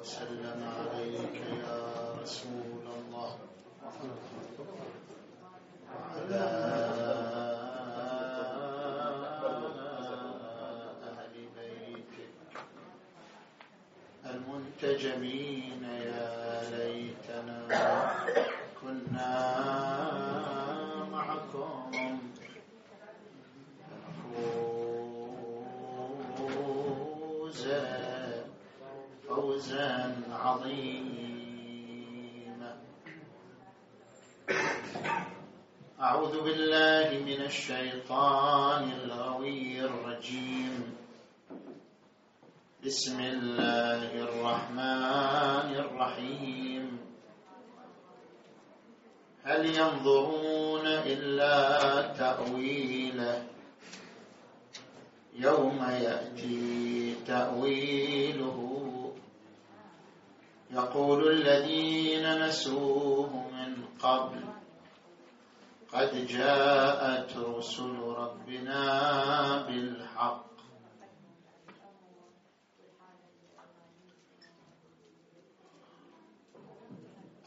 وسلم عليك يا رسول الله. وعلى أهل بيتك المنتجمين أعوذ بالله من الشيطان الغوي الرجيم. بسم الله الرحمن الرحيم. هل ينظرون إلا تأويله؟ يوم يأتي تأويله. يقول الذين نسوه من قبل قد جاءت رسل ربنا بالحق.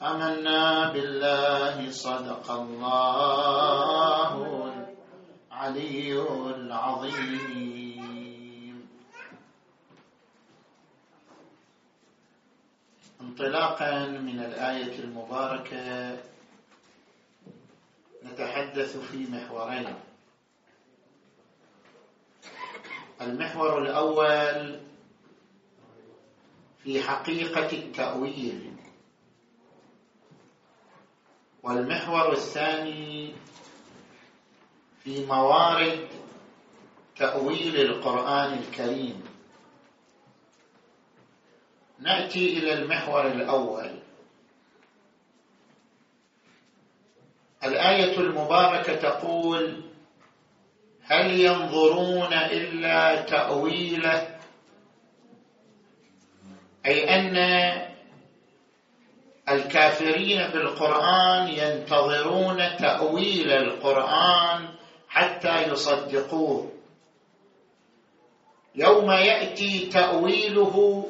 آمنا بالله صدق الله العلي العظيم. انطلاقا من الآية المباركة نتحدث في محورين. المحور الأول في حقيقة التأويل. والمحور الثاني في موارد تأويل القرآن الكريم. نأتي إلى المحور الأول. الآية المباركة تقول هل ينظرون إلا تأويله؟ أي أن الكافرين بالقرآن ينتظرون تأويل القرآن حتى يصدقوه. يوم يأتي تأويله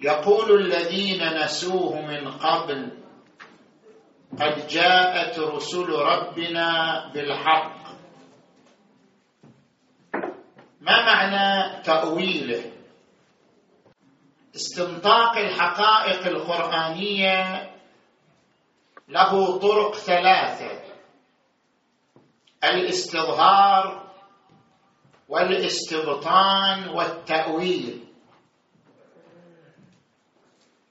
يقول الذين نسوه من قبل قد جاءت رسل ربنا بالحق. ما معنى تأويله؟ استنطاق الحقائق القرآنية له طرق ثلاثة. الاستظهار والاستبطان والتأويل.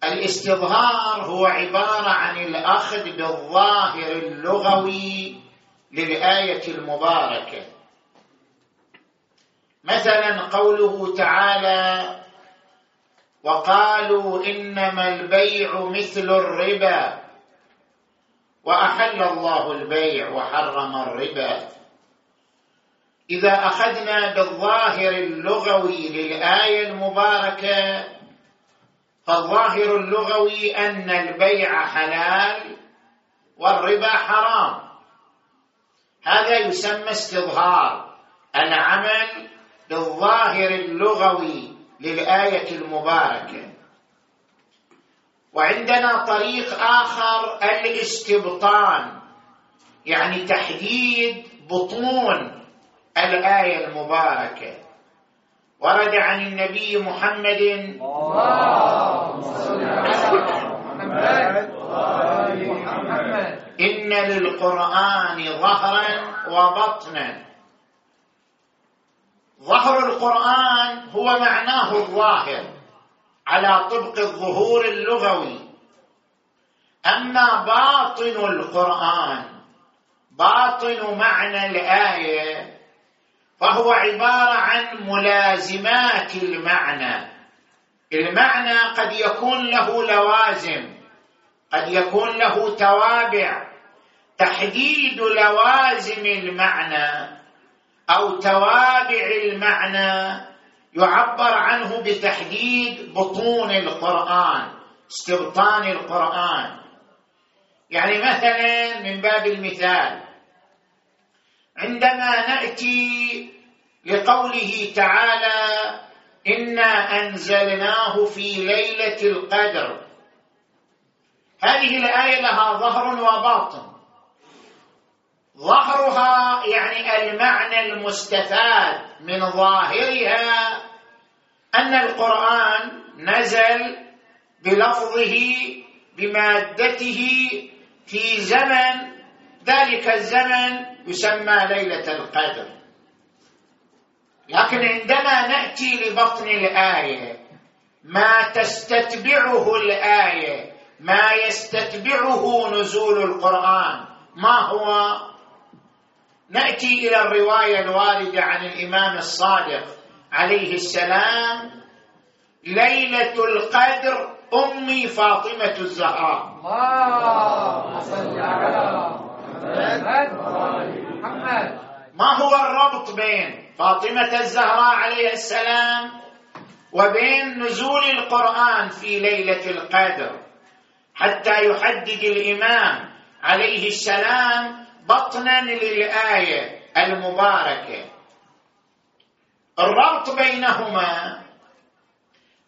الاستظهار هو عبارة عن الأخذ بالظاهر اللغوي للآية المباركة. مثلا قوله تعالى وقالوا إنما البيع مثل الربا وأحل الله البيع وحرم الربا. إذا أخذنا بالظاهر اللغوي للآية المباركة فالظاهر اللغوي أن البيع حلال والربا حرام. هذا يسمى استظهار العمل بالظاهر اللغوي للآية المباركة. وعندنا طريق آخر الاستبطان يعني تحديد بطون الآية المباركة. ورد عن النبي محمد إن للقرآن ظهرا وبطنا. ظهر القرآن هو معناه الظاهر على طبق الظهور اللغوي. أما باطن القرآن باطن معنى الآية فهو عبارة عن ملازمات المعنى. المعنى قد يكون له لوازم قد يكون له توابع. تحديد لوازم المعنى أو توابع المعنى يعبر عنه بتحديد بطون القرآن استبطان القرآن. يعني مثلا من باب المثال عندما نأتي لقوله تعالى إنا أنزلناه في ليلة القدر. هذه الآية لها ظهر وباطن. ظهرها يعني المعنى المستفاد من ظاهرها أن القرآن نزل بلفظه بمادته في زمن ذلك الزمن يسمى ليلة القدر. لكن عندما نأتي لبطن الآية ما تستتبعه الآية ما يستتبعه نزول القرآن ما هو؟ نأتي إلى الرواية الواردة عن الإمام الصادق عليه السلام ليلة القدر أمي فاطمة الزهراء. صل على محمد. ما هو الربط بين فاطمة الزهراء عليه السلام وبين نزول القرآن في ليلة القدر حتى يحدد الإمام عليه السلام بطنا للآية المباركة. الربط بينهما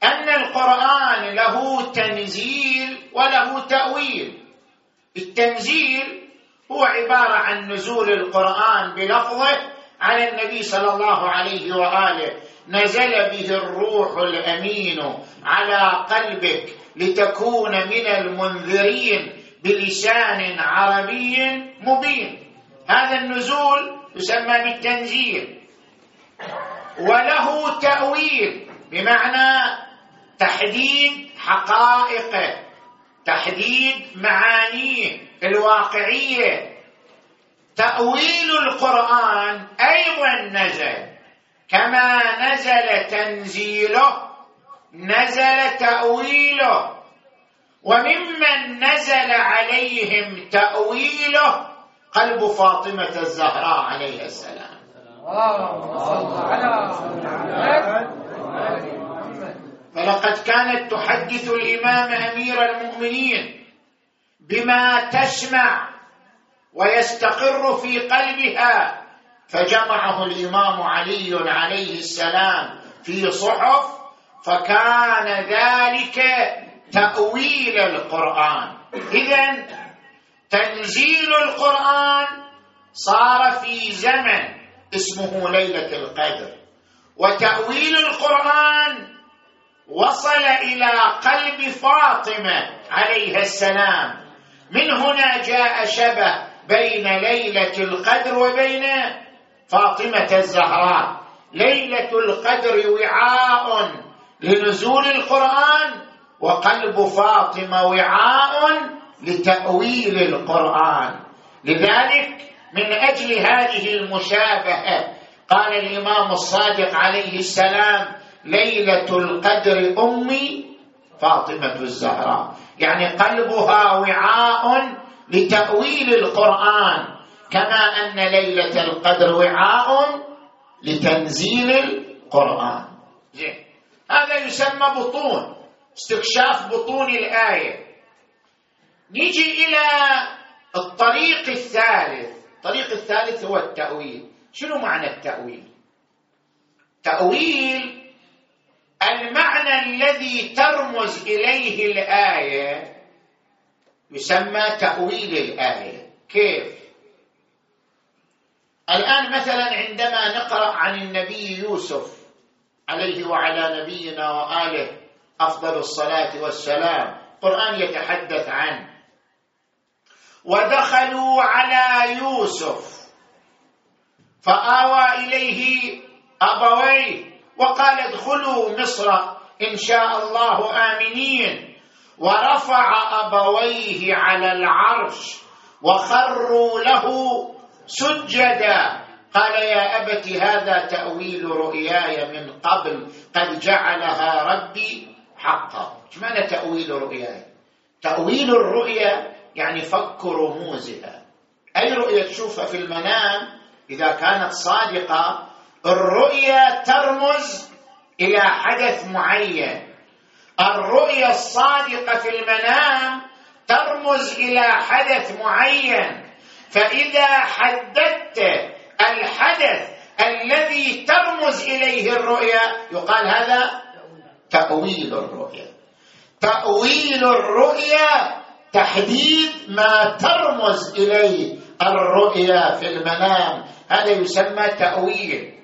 أن القرآن له تنزيل وله تأويل. التنزيل هو عبارة عن نزول القرآن بلفظه على النبي صلى الله عليه وآله. نزل به الروح الأمين على قلبك لتكون من المنذرين بلسان عربي مبين. هذا النزول يسمى بالتنزيل. وله تأويل بمعنى تحديد حقائقه تحديد معانيه الواقعية تأويل القرآن أيضا نزل. كما نزل تنزيله نزل تأويله. وممن نزل عليهم تأويله قلب فاطمة الزهراء عليه السلام. فلقد كانت تحدث الإمام أمير المؤمنين بما تسمع ويستقر في قلبها. فجمعه الإمام علي عليه السلام في صحف فكان ذلك تأويل القرآن. اذا تنزيل القرآن صار في زمن اسمه ليلة القدر. وتأويل القرآن وصل إلى قلب فاطمة عليها السلام. من هنا جاء شبه بين ليلة القدر وبين فاطمة الزهراء. ليلة القدر وعاء لنزول القرآن وقلب فاطمة وعاء لتأويل القرآن. لذلك من أجل هذه المشابهة قال الإمام الصادق عليه السلام ليلة القدر أمي فاطمة الزهراء. يعني قلبها وعاء لتأويل القرآن كما أن ليلة القدر وعاء لتنزيل القرآن. زين هذا يسمى بطون استكشاف بطون الآية. نيجي إلى الطريق الثالث. الطريق الثالث هو التأويل. شنو معنى التأويل؟ تأويل المعنى الذي ترمز إليه الآية يسمى تأويل الآية. كيف؟ الآن مثلا عندما نقرأ عن النبي يوسف عليه وعلى نبينا وآله أفضل الصلاة والسلام القران يتحدث عنه ودخلوا على يوسف فاوى اليه ابويه وقال ادخلوا مصر ان شاء الله امنين ورفع أبويه على العرش وخروا له سجدا. قال يا أبت هذا تأويل رؤياي من قبل قد جعلها ربي حقا. إيش معنى تأويل رؤياي؟ تأويل الرؤيا يعني فك رموزها. أي رؤية تشوفها في المنام؟ إذا كانت صادقة الرؤيا ترمز إلى حدث معين. الرؤيا الصادقة في المنام ترمز إلى حدث معين. فإذا حددت الحدث الذي ترمز إليه الرؤيا يقال هذا تأويل الرؤيا. تأويل الرؤيا تحديد ما ترمز إليه الرؤيا في المنام. هذا يسمى تأويل.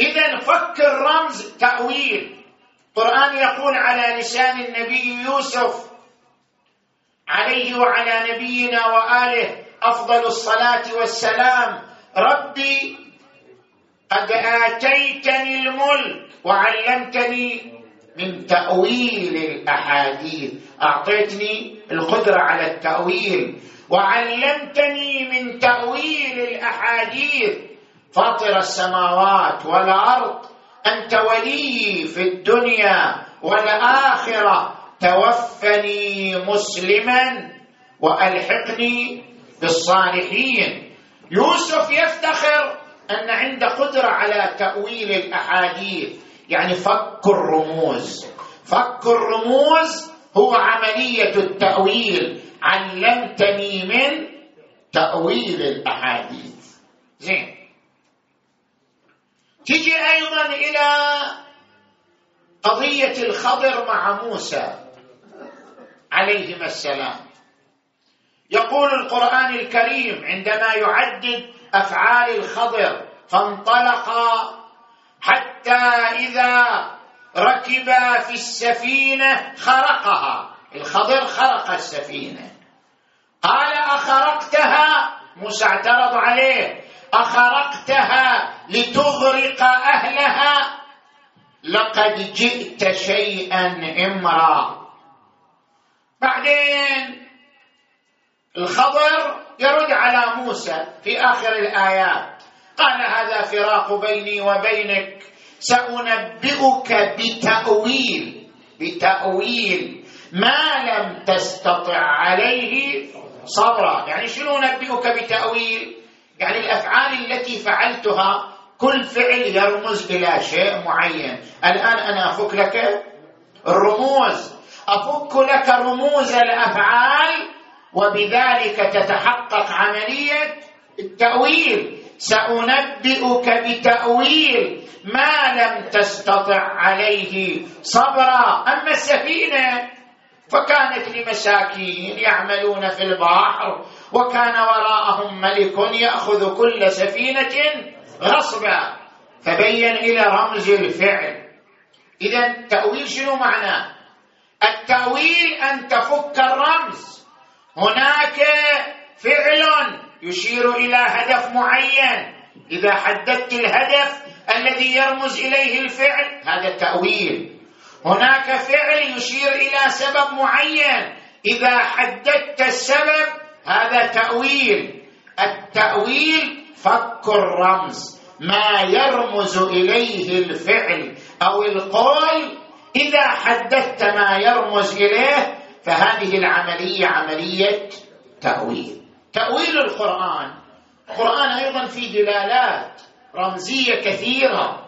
اذا فك الرمز تأويل. القران يقول على لسان النبي يوسف عليه وعلى نبينا وآله أفضل الصلاة والسلام. ربي قد آتيتني الملك وعلمتني من تأويل الأحاديث. أعطيتني القدرة على التأويل. وعلمتني من تأويل الأحاديث. فاطر السماوات والأرض. أنت ولي في الدنيا والآخرة. توفني مسلما وألحقني بالصالحين. يوسف يفتخر أن عنده قدرة على تأويل الأحاديث. يعني فك الرموز. فك الرموز هو عملية التأويل. علمتني من تأويل الأحاديث زين تجي أيضا إلى قضية الخضر مع موسى عليهما السلام. يقول القرآن الكريم عندما يعدد أفعال الخضر فانطلقا حتى إذا ركبا في السفينة خرقها. الخضر خرق السفينة. قال أخرقتها؟ موسى اعترض عليه. أخرقتها لتغرق أهلها؟ لقد جئت شيئا إمرا. بعدين الخضر يرد على موسى في آخر الآيات. قال هذا فراق بيني وبينك سأنبئك بتأويل بتأويل ما لم تستطع عليه صبرا. يعني شنو أنبئك بتأويل؟ يعني الأفعال التي فعلتها كل فعل يرمز إلى شيء معين. الآن أنا أفك لك الرموز. أفك لك رموز الأفعال وبذلك تتحقق عملية التأويل. سأنبئك بتأويل ما لم تستطع عليه صبرا. أما السفينة فكانت لمساكين يعملون في البحر وكان وراءهم ملك يأخذ كل سفينة غصبا فبين إلى رمز الفعل. إذا تأويل شنو معناه التأويل أن تفك الرمز. هناك فعل يشير إلى هدف معين. إذا حددت الهدف الذي يرمز إليه الفعل هذا تأويل. هناك فعل يشير إلى سبب معين. إذا حددت السبب هذا تأويل. التأويل فك الرمز. ما يرمز إليه الفعل أو القول إذا حددت ما يرمز إليه فهذه العملية عملية تأويل. تأويل القرآن. القرآن أيضا فيه دلالات رمزية كثيرة.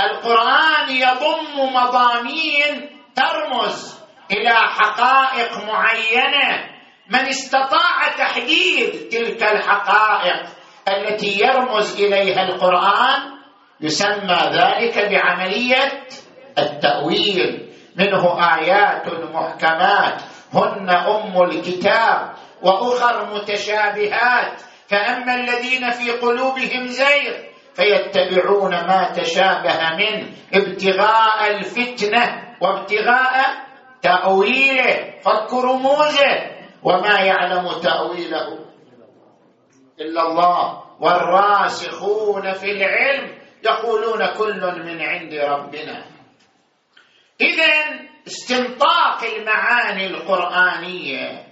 القرآن يضم مضامين ترمز إلى حقائق معينة. من استطاع تحديد تلك الحقائق التي يرمز إليها القرآن يسمى ذلك بعملية التأويل. منه آيات محكمات هن أم الكتاب وأخر متشابهات. فأما الذين في قلوبهم زيغ فيتبعون ما تشابه منه ابتغاء الفتنة وابتغاء تأويله. فك رموزه وما يعلم تأويله إلا الله. والراسخون في العلم يقولون كل من عند ربنا. اذا استنطاق المعاني القرآنية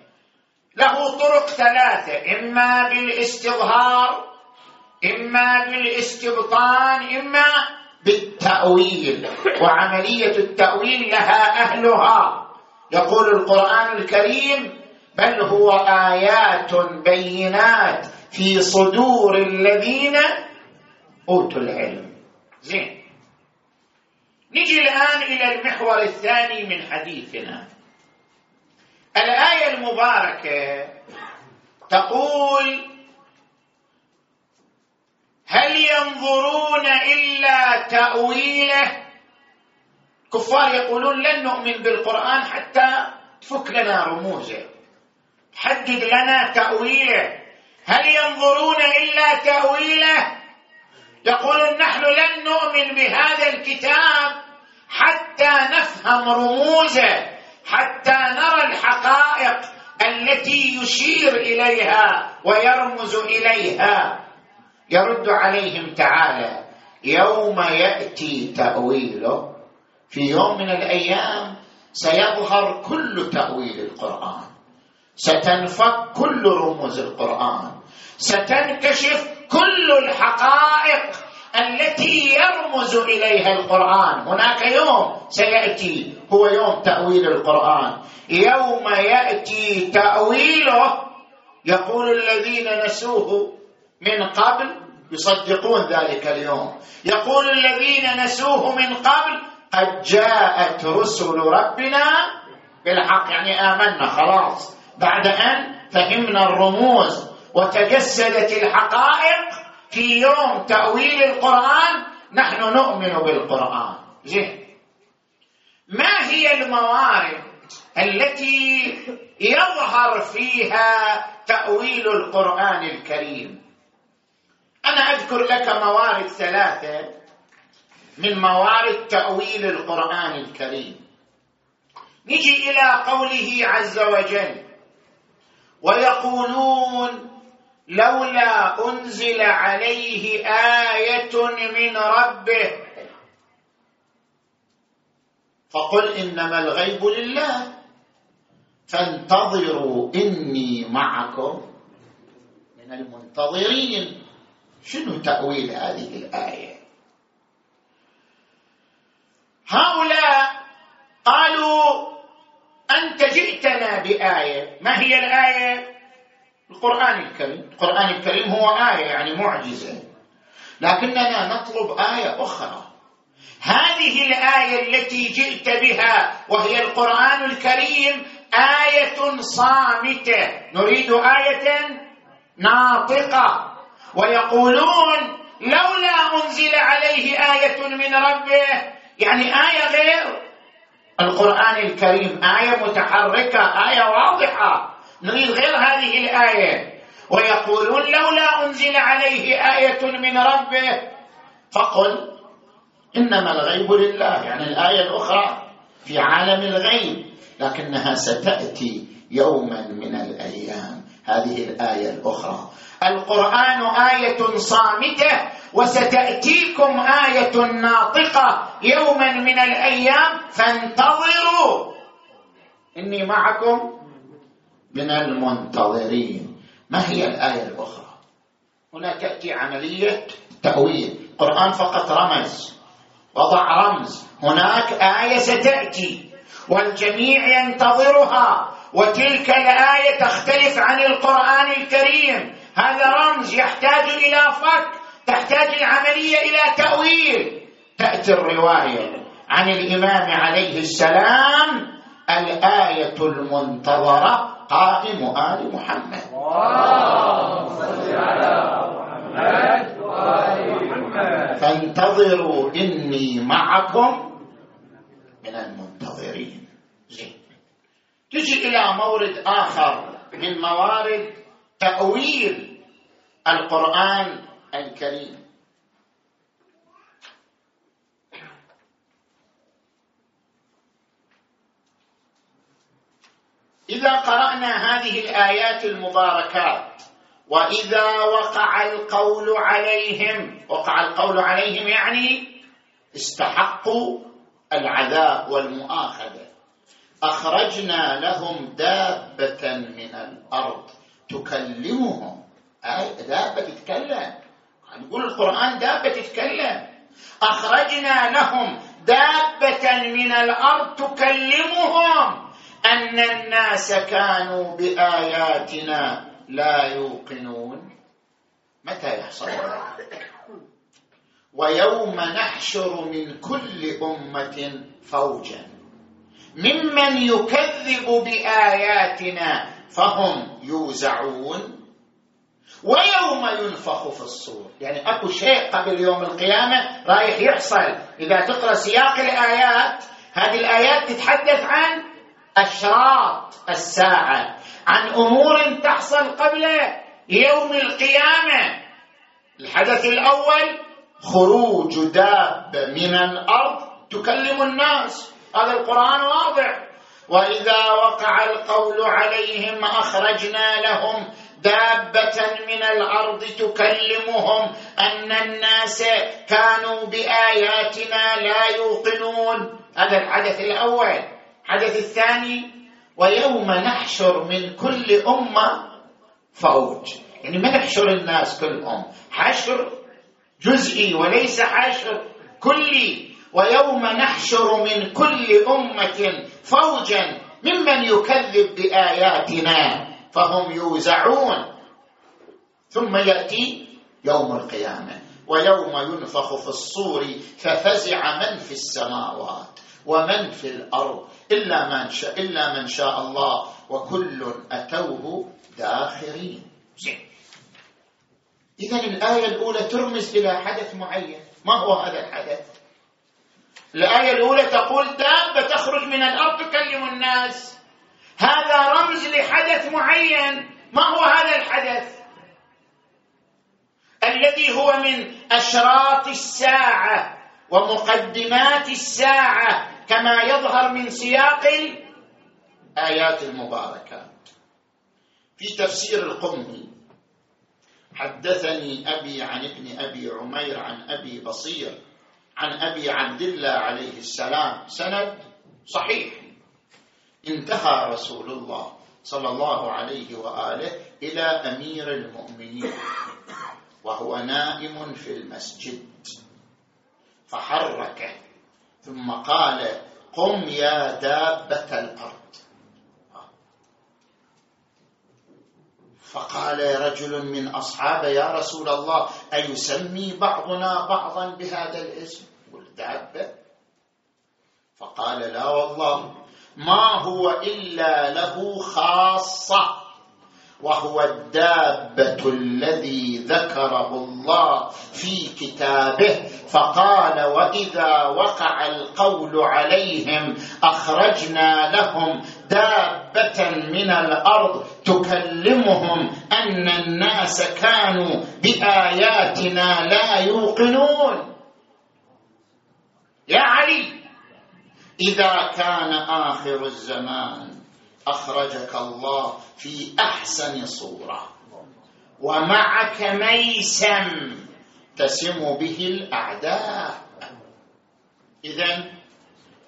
له طرق ثلاثة إما بالإستظهار إما بالإستبطان إما بالتأويل. وعملية التأويل لها أهلها. يقول القرآن الكريم بل هو آيات بينات في صدور الذين أوتوا العلم. زين. نجي الآن إلى المحور الثاني من حديثنا. الآية المباركة تقول هل ينظرون إلا تأويله؟ كفار يقولون لن نؤمن بالقرآن حتى تفك لنا رموزه. حدد لنا تأويله. هل ينظرون إلا تأويله؟ يقولون نحن لن نؤمن بهذا الكتاب حتى نفهم رموزه حتى نرى الحقائق التي يشير إليها ويرمز إليها. يرد عليهم تعالى يوم يأتي تاويله في يوم من الأيام سيظهر كل تأويل القرآن. ستنفك كل رموز القرآن. ستنكشف كل الحقائق التي يرمز إليها القرآن. هناك يوم سيأتي هو يوم تأويل القرآن. يوم يأتي تأويله يقول الذين نسوه من قبل يصدقون ذلك اليوم. يقول الذين نسوه من قبل قد جاءت رسل ربنا بالحق. يعني آمنا خلاص. بعد أن فهمنا الرموز وتجسدت الحقائق في يوم تأويل القرآن نحن نؤمن بالقرآن. زين. ما هي الموارد التي يظهر فيها تأويل القرآن الكريم؟ أنا أذكر لك موارد ثلاثة من موارد تأويل القرآن الكريم. نجي إلى قوله عز وجل ويقولون لولا أنزل عليه آية من ربه. فقل إنما الغيب لله. فانتظروا إني معكم من المنتظرين. شنو تأويل هذه الآية؟ هؤلاء قالوا أنت جئتنا بآية. ما هي الآية؟ القرآن الكريم. القرآن الكريم هو آية يعني معجزة. لكننا نطلب آية أخرى. هذه الآية التي جئت بها وهي القرآن الكريم آية صامتة. نريد آية ناطقة. ويقولون لولا أنزل عليه آية من ربه. يعني آية غير. القرآن الكريم آية متحركة آية واضحة. نريد غير هذه الآية. ويقولون لولا أنزل عليه آية من ربه. فقل إنما الغيب لله. يعني الآية الأخرى في عالم الغيب لكنها ستأتي يوما من هذه الآية الأخرى. القرآن آية صامتة وستأتيكم آية ناطقة يوما من الأيام فانتظروا. إني معكم من المنتظرين. ما هي الآية الأخرى؟ هنا تأتي عملية تأويل. القرآن فقط رمز وضع رمز. هناك آية ستأتي والجميع ينتظرها. وتلك الآية تختلف عن القرآن الكريم. هذا رمز يحتاج إلى فك تحتاج العملية إلى تأويل. تأتي الرواية عن الإمام عليه السلام الآية المنتظرة قائم آل محمد. فانتظروا إني معكم من المنتظرين زين تجي إلى مورد آخر من موارد تأويل القرآن الكريم. إذا قرأنا هذه الآيات المباركات وإذا وقع القول عليهم وقع القول عليهم يعني استحقوا العذاب والمؤاخذة. أخرجنا لهم دابة من الأرض. تكلمهم. دابة تتكلم. نقول القرآن دابة تتكلم. أخرجنا لهم دابة من الأرض. تكلمهم أن الناس كانوا بآياتنا لا يوقنون. متى يحصل؟ ويوم نحشر من كل أمة فوجا. ممن يكذب بآياتنا فهم يوزعون ويوم ينفخ في الصور. يعني أكو شيء قبل يوم القيامة رايح يحصل. إذا تقرأ سياق الآيات هذه الآيات تتحدث عن أشراط الساعة عن أمور تحصل قبل يوم القيامة. الحدث الأول خروج دابة من الأرض تكلم الناس. هذا القرآن واضح. وإذا وقع القول عليهم أخرجنا لهم دابة من الأرض تكلمهم أن الناس كانوا بآياتنا لا يوقنون. هذا الحدث الأول. الحدث الثاني ويوم نحشر من كل أمة فوج. يعني ما نحشر الناس كلهم حشر جزئي وليس حشر كلي. ويوم نحشر من كل أمة فوجا ممن يكذب بآياتنا فهم يوزعون. ثم يأتي يوم القيامة ويوم ينفخ في الصور ففزع من في السماوات ومن في الأرض إلا من شاء إلا من شاء الله وكل أتوه داخرين. زين. اذا الآية الأولى ترمز إلى حدث معين. ما هو هذا الحدث؟ الايه الأولى تقول دابة تخرج من الأرض تكلم الناس. هذا رمز لحدث معين. ما هو هذا الحدث؟ الذي هو من أشراط الساعة ومقدمات الساعة كما يظهر من سياق الآيات المباركات. في تفسير القمي حدثني أبي عن ابن أبي عمير عن أبي بصير عن أبي عبد الله عليه السلام سند صحيح. انتهى رسول الله صلى الله عليه وآله إلى أمير المؤمنين وهو نائم في المسجد فحركه ثم قال قم يا دابة الأرض. فقال رجل من اصحابه يا رسول الله أيسمي بعضنا بعضا بهذا الاسم؟ والدابه فقال لا والله ما هو إلا له خاصة. وهو الدابة الذي ذكره الله في كتابه. فقال وإذا وقع القول عليهم أخرجنا لهم دابة من الأرض تكلمهم أن الناس كانوا بآياتنا لا يوقنون. يا علي إذا كان آخر الزمان أخرجك الله في أحسن صورة. ومعك ميسم تسم به الأعداء. اذا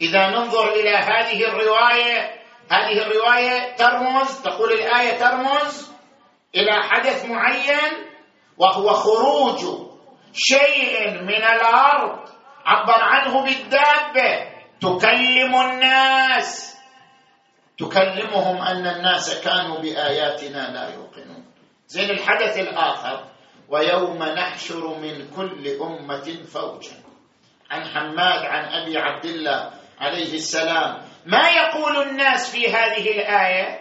إذا ننظر إلى هذه الرواية هذه الرواية ترمز تقول الآية ترمز إلى حدث معين وهو خروج شيء من الأرض عبر عنه بالدابة تكلم الناس. تكلمهم أن الناس كانوا بآياتنا لا يوقنون. زين الحدث الآخر ويوم نحشر من كل أمة فوجا. عن حماد عن أبي عبد الله عليه السلام. ما يقول الناس في هذه الآية؟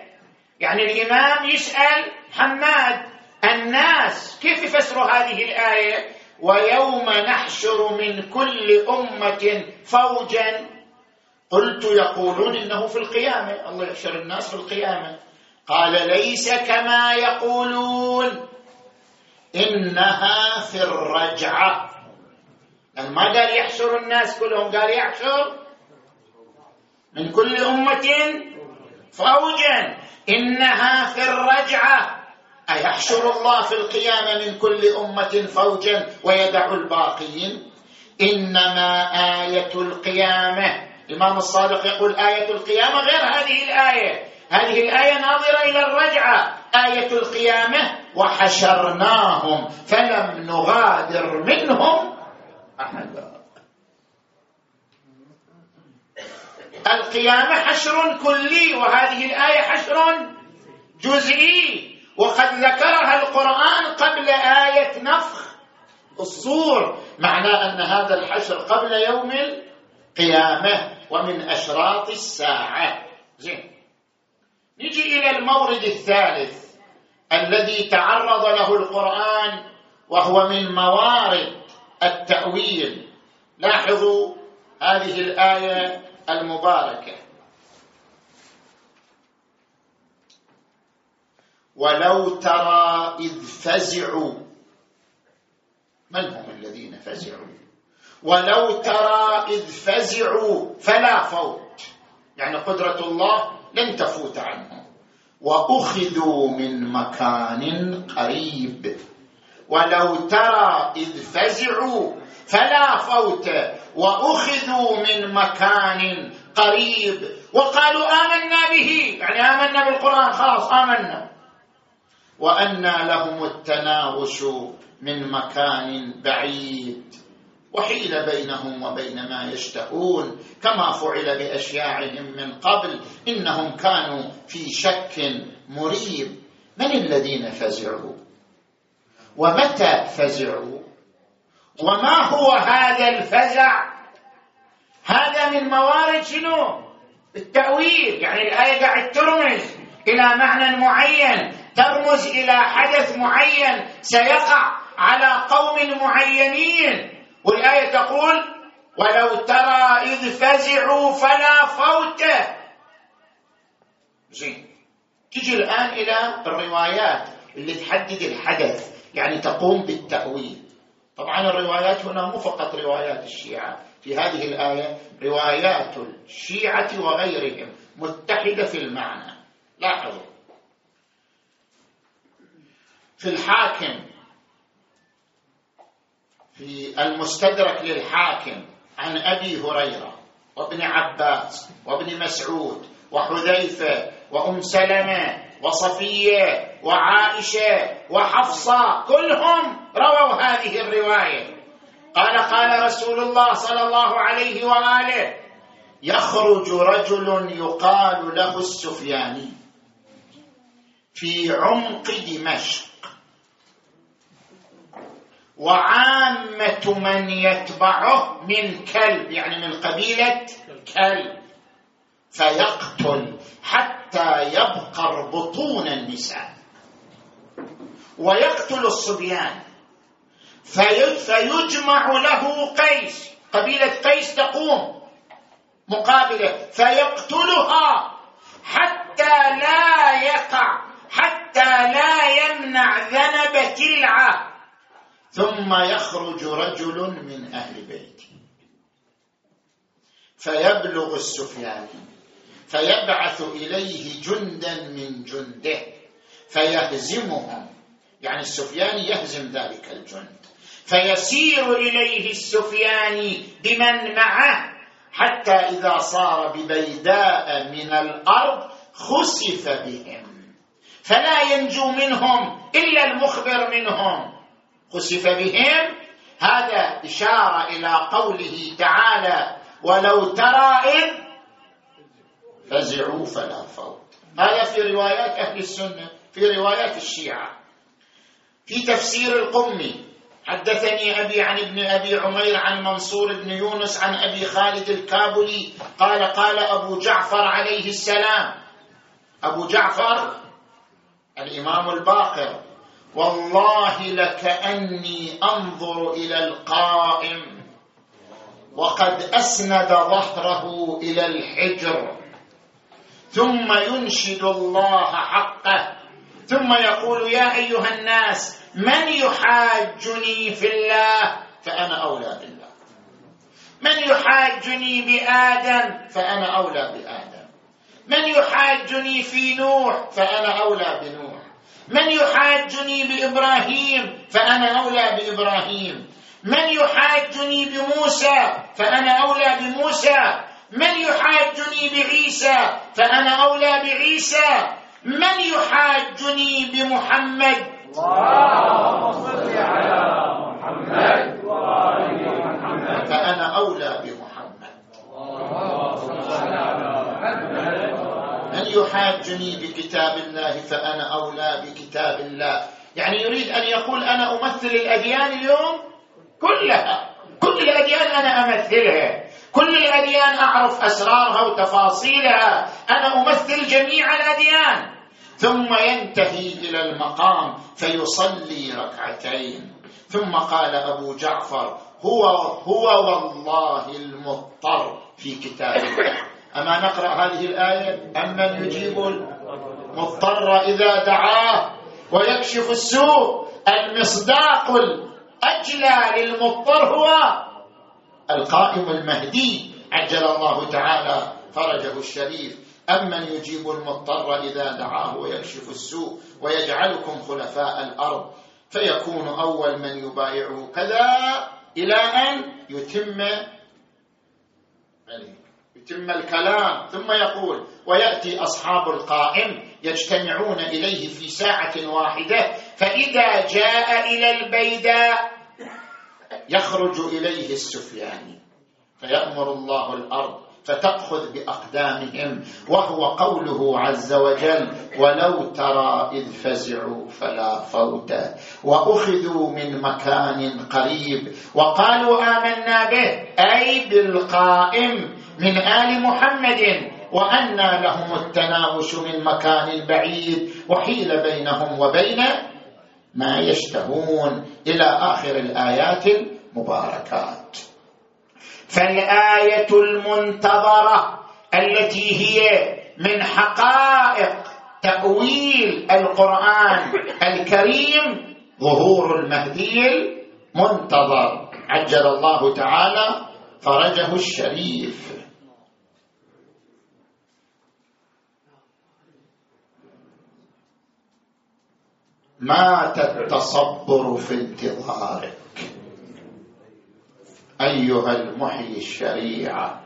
يعني الإمام يسأل حماد الناس كيف يفسروا هذه الآية؟ ويوم نحشر من كل أمة فوجا. قلت يقولون إنه في القيامة الله يحشر الناس في القيامة. قال ليس كما يقولون. إنها في الرجعة. ما قال يحشر الناس كلهم قال يحشر من كل أمة فوجا. إنها في الرجعة. أيحشر الله في القيامة من كل أمة فوجا ويدع الباقين؟ إنما آية القيامة. الإمام الصادق يقول آية القيامة غير هذه الآية. هذه الآية ناظرة إلى الرجعة. آية القيامة وحشرناهم فلم نغادر منهم أحدا القيامة حشر كلي وهذه الآية حشر جزئي. وقد ذكرها القرآن قبل آية نفخ الصور. معناه أن هذا الحشر قبل يوم القيامة. ومن أشراط الساعة. زين. نجي إلى المورد الثالث الذي تعرض له القرآن وهو من موارد التأويل. لاحظوا هذه الآية المباركة. ولو ترى اذ فزعوا. من هم الذين فزعوا؟ ولو ترى إذ فزعوا فلا فوت. يعني قدرة الله لن تفوت عنهم وأخذوا من مكان قريب. ولو ترى إذ فزعوا فلا فوت. وأخذوا من مكان قريب. وقالوا آمنا به. يعني آمنا بالقرآن. خلاص آمنا. وأنى لهم التناوش من مكان بعيد. وحيل بينهم وبين ما يشتهون كما فعل بأشياعهم من قبل إنهم كانوا في شك مريب. من الذين فزعوا؟ ومتى فزعوا؟ وما هو هذا الفزع؟ هذا من موارد شنو؟ التأويل. يعني الآية قاعد ترمز إلى معنى معين ترمز إلى حدث معين سيقع على قوم معينين. والآية تقول ولو ترى إذ فزعوا فلا فوت. زين. تجي الآن إلى الروايات اللي تحدد الحدث يعني تقوم بالتأويل. طبعا الروايات هنا مو فقط روايات الشيعة. في هذه الآية روايات الشيعة وغيرهم متحدة في المعنى. لاحظوا. في الحاكم في المستدرك للحاكم عن أبي هريرة وابن عباس وابن مسعود وحذيفة وأم سلمة وصفية وعائشة وحفصة كلهم رووا هذه الرواية. قال قال رسول الله صلى الله عليه وآله يخرج رجل يقال له السفياني في عمق دمشق. وعامة من يتبعه من كلب يعني من قبيلة كلب فيقتل حتى يبقر بطون النساء. ويقتل الصبيان فيجمع له قيس قبيلة قيس تقوم مقابلة فيقتلها حتى لا يقع حتى لا يمنع ذنب كلعه ثم يخرج رجل من أهل بيته. فيبلغ السفياني فيبعث إليه جندا من جنده فيهزمهم. يعني السفياني يهزم ذلك الجند. فيسير إليه السفياني بمن معه حتى إذا صار ببيداء من الأرض خسف بهم. فلا ينجو منهم إلا المخبر منهم. خسف بهم. هذا إشارة إلى قوله تعالى ولو ترى إذ فزعوا فلا فوت هذا في روايات أهل السنة في روايات الشيعة. في تفسير القمي حدثني أبي عن ابن أبي عمير عن منصور بن يونس عن أبي خالد الكابلي قال قال أبو جعفر عليه السلام. أبو جعفر الإمام الباقر. والله لكأني أنظر إلى القائم وقد أسند ظهره إلى الحجر. ثم ينشد الله حقه. ثم يقول يا أيها الناس من يحاجني في الله؟ فأنا أولى بالله. من يحاجني بآدم؟ فأنا أولى بآدم. من يحاجني في نوح؟ فأنا أولى بنوح. من يحاجني بإبراهيم فأنا أولى بإبراهيم. من يحاجني بموسى فأنا أولى بموسى. من يحاجني بعيسى فأنا أولى بعيسى. من يحاجني بمحمد. اللهم صل على محمد وآل محمد فأنا أولى بمحمد. اللهم صل على محمد من يحاجني بكتاب الله فأنا أولى بكتاب الله. يعني يريد أن يقول أنا أمثل الأديان اليوم كلها. كل الأديان أنا أمثلها. كل الأديان أعرف أسرارها وتفاصيلها. أنا أمثل جميع الأديان. ثم ينتهي إلى المقام فيصلي ركعتين. ثم قال أبو جعفر هو هو والله المضطر في كتاب الله أما نقرأ هذه الآية؟ امن يجيب المضطر إذا دعاه ويكشف السوء المصداق الأجلى للمضطر هو القائم المهدي. عجل الله تعالى فرجه الشريف. أمن يجيب المضطر إذا دعاه ويكشف السوء ويجعلكم خلفاء الأرض فيكون أول من يبايعه كذا إلى أن يتم يتم الكلام ثم يقول ويأتي أصحاب القائم يجتمعون إليه في ساعة واحدة فإذا جاء إلى البيداء يخرج إليه السفياني فيأمر الله الأرض فتأخذ بأقدامهم وهو قوله عز وجل ولو ترى إذ فزعوا فلا فوت وأخذوا من مكان قريب وقالوا آمنا به أي بالقائم من آل محمد وأنى لهم التناوش من مكان بعيد وحيل بينهم وبين ما يشتهون إلى آخر الآيات المباركات. فالآية المنتظرة التي هي من حقائق تأويل القرآن الكريم ظهور المهدي المنتظر عجل الله تعالى فرجه الشريف. مات التصبر في انتظارك. أيها المحيي الشريعة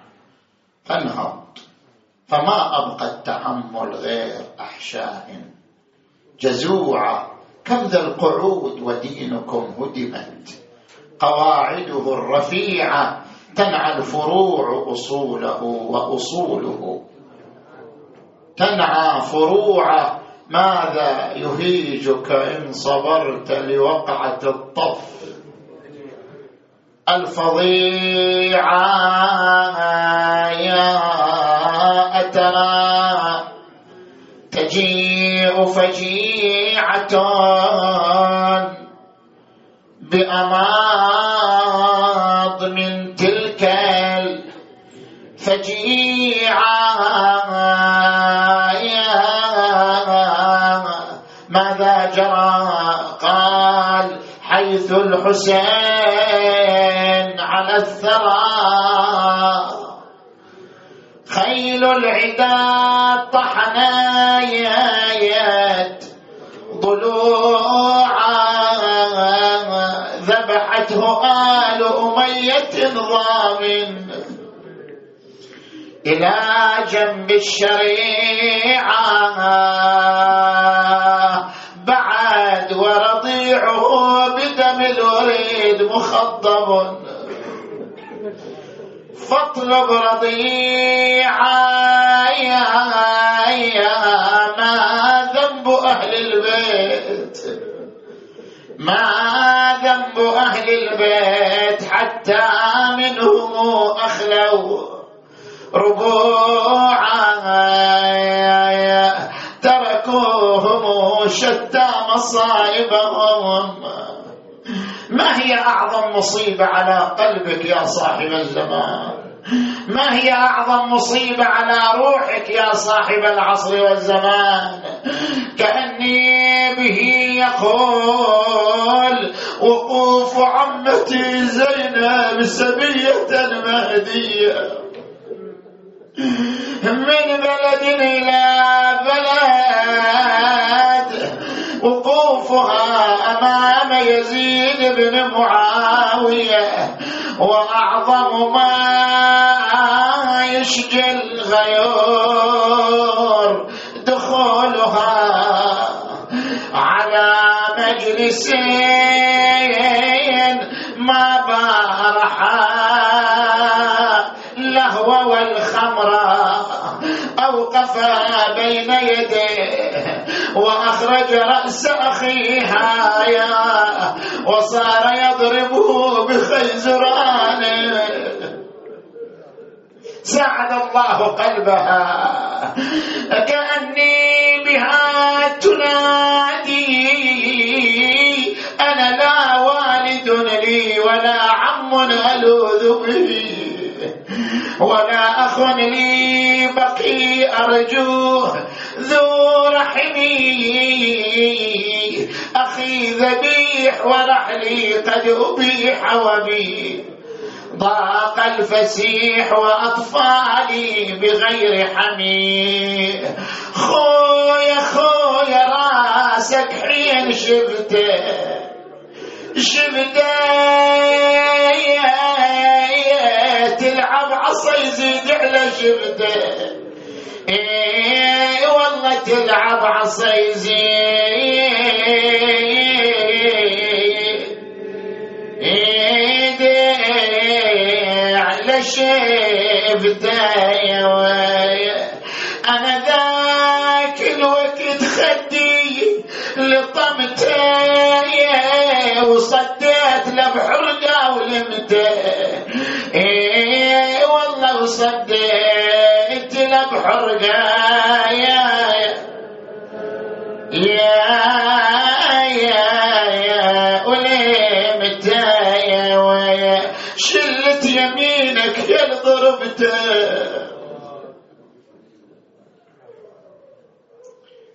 فانهض. فما أبقى التحمل غير أحشاء. جزوعة كم ذا القعود ودينكم هدمت. قواعده الرفيعة تنعى الفروع أصوله وأصوله. تنعى فروعه ماذا يهيجك إن صبرت لوقعة الطف؟ الفظيعة يا أترى تجيء فجيعة بأماض من تلك الفجيعة. الحسين على الثرى. خيل العدا طحنايات ضلوعا. ذبحته آل أمية ضامن. إلى جنب الشريعة. مخضب فاطلب رضيعا يا ما ذنب أهل البيت؟ ما ذنب أهل البيت حتى منهم أخلوا ربوعا تركوهم شتى مصائبهم هي أعظم مصيبة على قلبك يا صاحب الزمان؟ ما هي أعظم مصيبة على روحك يا صاحب العصر والزمان؟ كأني به يقول وقوف عمتي زينب سبيه مهدية. من بلد إلى بلد وقوفها أمام يزيد بن معاوية وأعظم ما يشجي الغيور دخولها على مجلسين وقف بين يديه وأخرج رأس أخيها وصار يضربه بخيزران سعد الله قلبها كأني بها تنادي. أنا لا والد لي ولا عم ألوذ به. ولا أخ لي بقي أرجوه ذو رحمي أخي ذبيح ورحلي قد أبيح وبي. ضاق الفسيح وأطفالي بغير حمي. خويا خويا راسك حين شفته شفته تلعب عصا يزيد على شفته إيه والله تلعب عصا يزيد على شفته أنا ذاك الوقت خدي لطمته. وصديت له بحرقه ولمته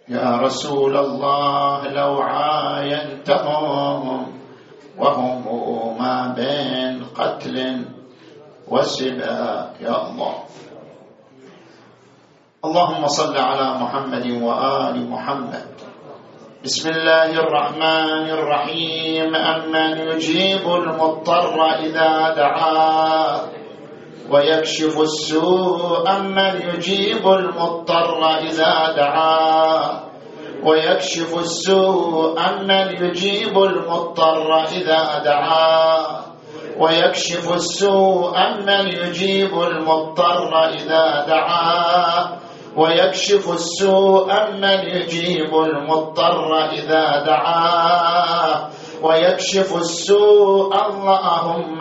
يا رسول الله لو عاينتهم وهم ما بين قتل وسبا يا الله. اللهم صل على محمد وآل محمد. بسم الله الرحمن الرحيم. أمن يجيب المضطر إذا دعاه ويكشف السوء أمن يجيب المضطر إذا دعاه ويكشف السوء أمن يجيب المضطر إذا دعاه ويكشف السوء أمن يجيب المضطر إذا دعاه ويكشف السوء أمن يجيب المضطر إذا دعاه ويكشف السوء اللهم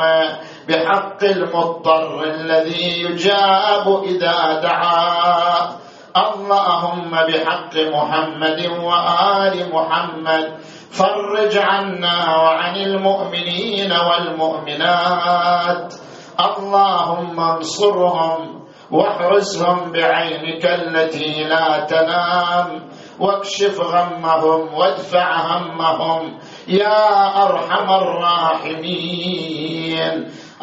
بحق المضطر الذي يجاب إذا دعاه اللهم بحق محمد وآل محمد. فرج عنا وعن المؤمنين والمؤمنات. اللهم انصرهم واحرسهم بعينك التي لا تنام. واكشف غمهم وادفع همهم. يا أرحم الراحمين.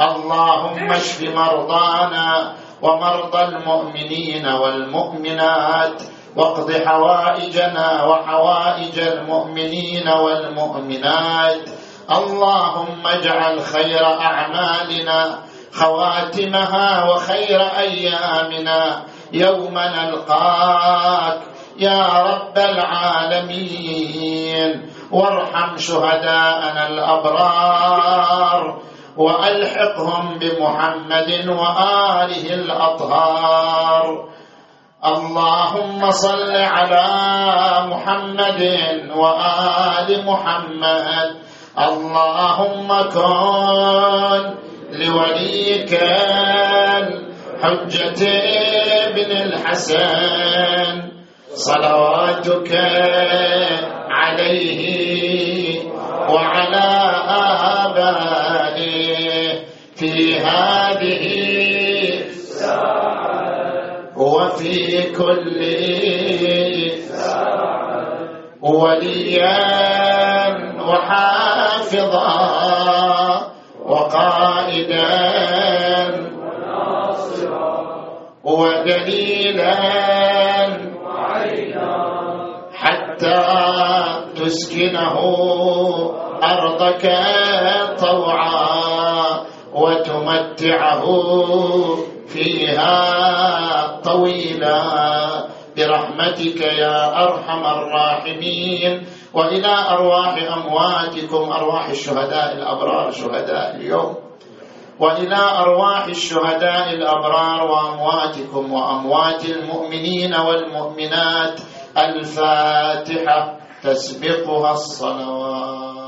اللهم اشف مرضانا ومرضى المؤمنين والمؤمنات. واقض حوائجنا وحوائج المؤمنين والمؤمنات. اللهم اجعل خير أعمالنا خواتمها وخير أيامنا يوم نلقاك. يا رب العالمين وارحم شهداءنا الأبرار وألحقهم بمحمد وآله الأطهار. اللهم صل على محمد وآل محمد. اللهم كن لوليك الحجة ابن الحسن صلواتك عليه وعلى آبائه في هذه وفي كل وليا وحافظا وقائدا ودليلا حتى تسكنه أرضك طوعا وتمتعه فيها طويلا. برحمتك يا أرحم الراحمين. وإلى أرواح أمواتكم أرواح الشهداء الأبرار شهداء اليوم. وإلى أرواح الشهداء الأبرار وأمواتكم وأموات المؤمنين والمؤمنات. الفاتحة تسبقها الصلوات.